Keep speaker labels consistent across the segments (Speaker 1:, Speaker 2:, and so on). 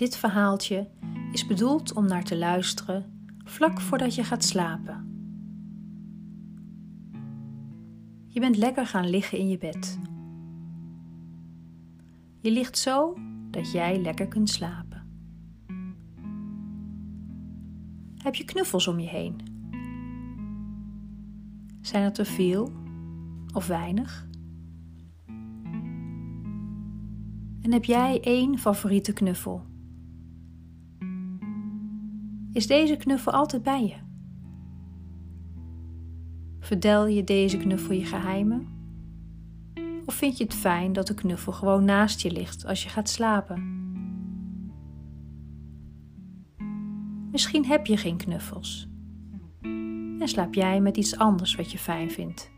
Speaker 1: Dit verhaaltje is bedoeld om naar te luisteren vlak voordat je gaat slapen. Je bent lekker gaan liggen in je bed. Je ligt zo dat jij lekker kunt slapen. Heb je knuffels om je heen? Zijn het er veel of weinig? En heb jij één favoriete knuffel? Is deze knuffel altijd bij je? Verdel je deze knuffel je geheimen? Of vind je het fijn dat de knuffel gewoon naast je ligt als je gaat slapen? Misschien heb je geen knuffels en slaap jij met iets anders wat je fijn vindt.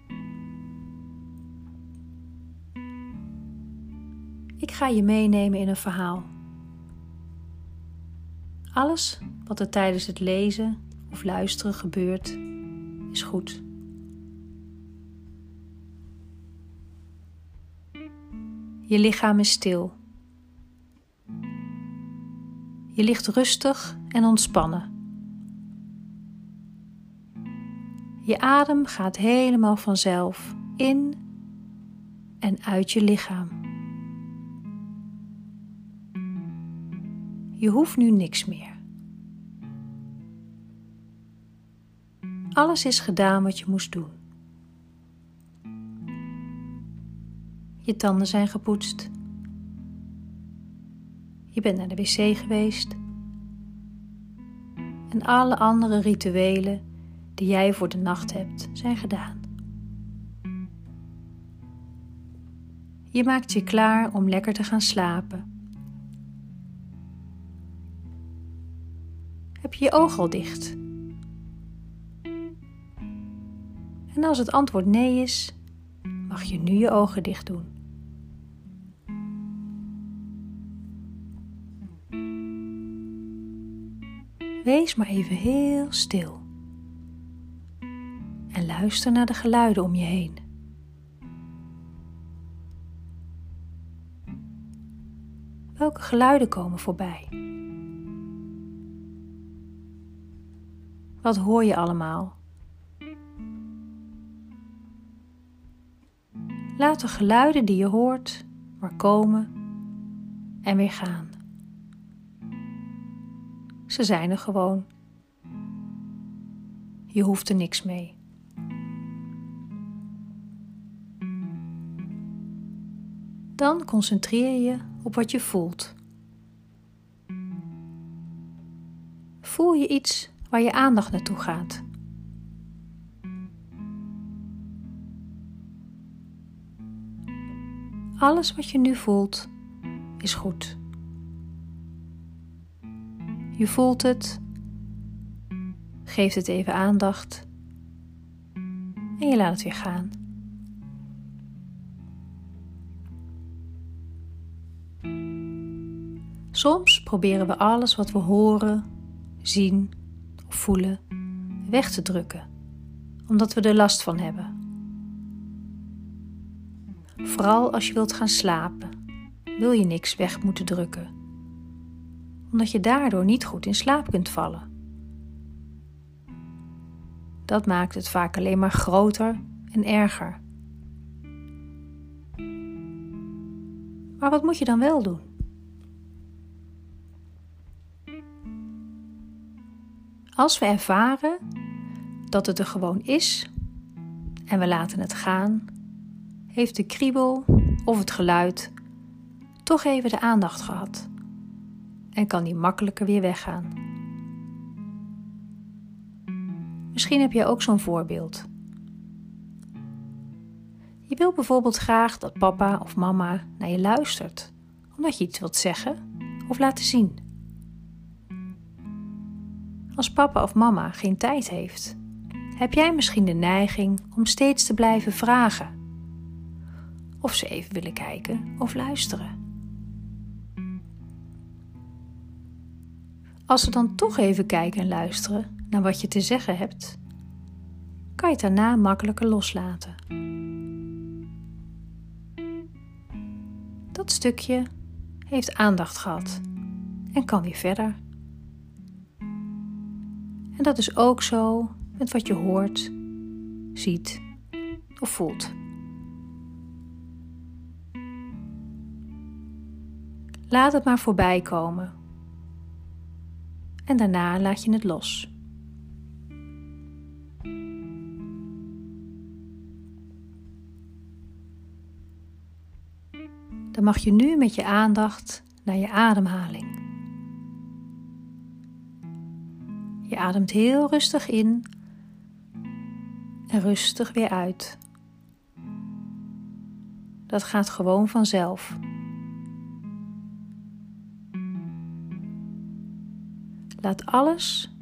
Speaker 1: Ik ga je meenemen in een verhaal. Alles wat er tijdens het lezen of luisteren gebeurt, is goed. Je lichaam is stil. Je ligt rustig en ontspannen. Je adem gaat helemaal vanzelf in en uit je lichaam. Je hoeft nu niks meer. Alles is gedaan wat je moest doen. Je tanden zijn gepoetst. Je bent naar de wc geweest. En alle andere rituelen die jij voor de nacht hebt, zijn gedaan. Je maakt je klaar om lekker te gaan slapen. Heb je je oog al dicht? En als het antwoord nee is, mag je nu je ogen dicht doen. Wees maar even heel stil en luister naar de geluiden om je heen. Welke geluiden komen voorbij? Wat hoor je allemaal? Laat de geluiden die je hoort maar komen en weer gaan. Ze zijn er gewoon. Je hoeft er niks mee. Dan concentreer je op wat je voelt. Voel je iets waar je aandacht naartoe gaat? Alles wat je nu voelt is goed. Je voelt het, geeft het even aandacht en je laat het weer gaan. Soms proberen we alles wat we horen, zien voelen weg te drukken, omdat we er last van hebben. Vooral als je wilt gaan slapen, wil je niks weg moeten drukken, omdat je daardoor niet goed in slaap kunt vallen. Dat maakt het vaak alleen maar groter en erger. Maar wat moet je dan wel doen? Als we ervaren dat het er gewoon is en we laten het gaan, heeft de kriebel of het geluid toch even de aandacht gehad en kan die makkelijker weer weggaan. Misschien heb je ook zo'n voorbeeld. Je wil bijvoorbeeld graag dat papa of mama naar je luistert, omdat je iets wilt zeggen of laten zien. Als papa of mama geen tijd heeft, heb jij misschien de neiging om steeds te blijven vragen. Of ze even willen kijken of luisteren. Als ze dan toch even kijken en luisteren naar wat je te zeggen hebt, kan je het daarna makkelijker loslaten. Dat stukje heeft aandacht gehad en kan weer verder. En dat is ook zo met wat je hoort, ziet of voelt. Laat het maar voorbij komen. En daarna laat je het los. Dan mag je nu met je aandacht naar je ademhaling. Je ademt heel rustig in en rustig weer uit. Dat gaat gewoon vanzelf. Laat alles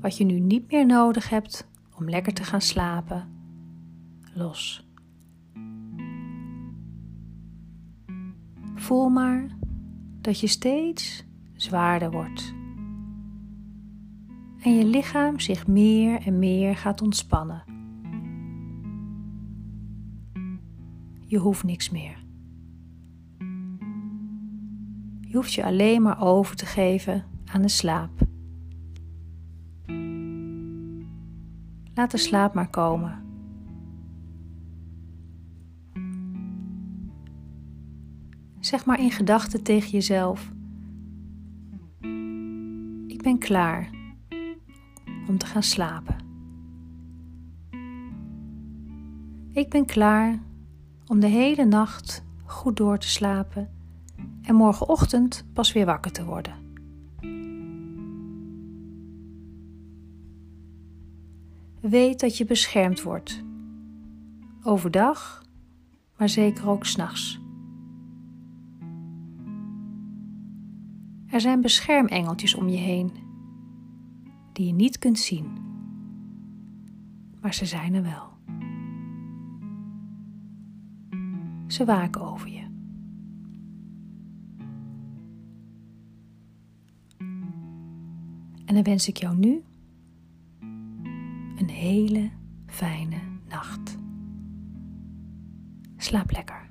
Speaker 1: wat je nu niet meer nodig hebt om lekker te gaan slapen los. Voel maar dat je steeds zwaarder wordt. En je lichaam zich meer en meer gaat ontspannen. Je hoeft niks meer. Je hoeft je alleen maar over te geven aan de slaap. Laat de slaap maar komen. Zeg maar in gedachten tegen jezelf: Ik ben klaar om te gaan slapen. Ik ben klaar om de hele nacht goed door te slapen en morgenochtend pas weer wakker te worden. Weet dat je beschermd wordt. Overdag, maar zeker ook s'nachts. Er zijn beschermengeltjes om je heen, die je niet kunt zien, maar ze zijn er wel. Ze waken over je. En dan wens ik jou nu een hele fijne nacht. Slaap lekker.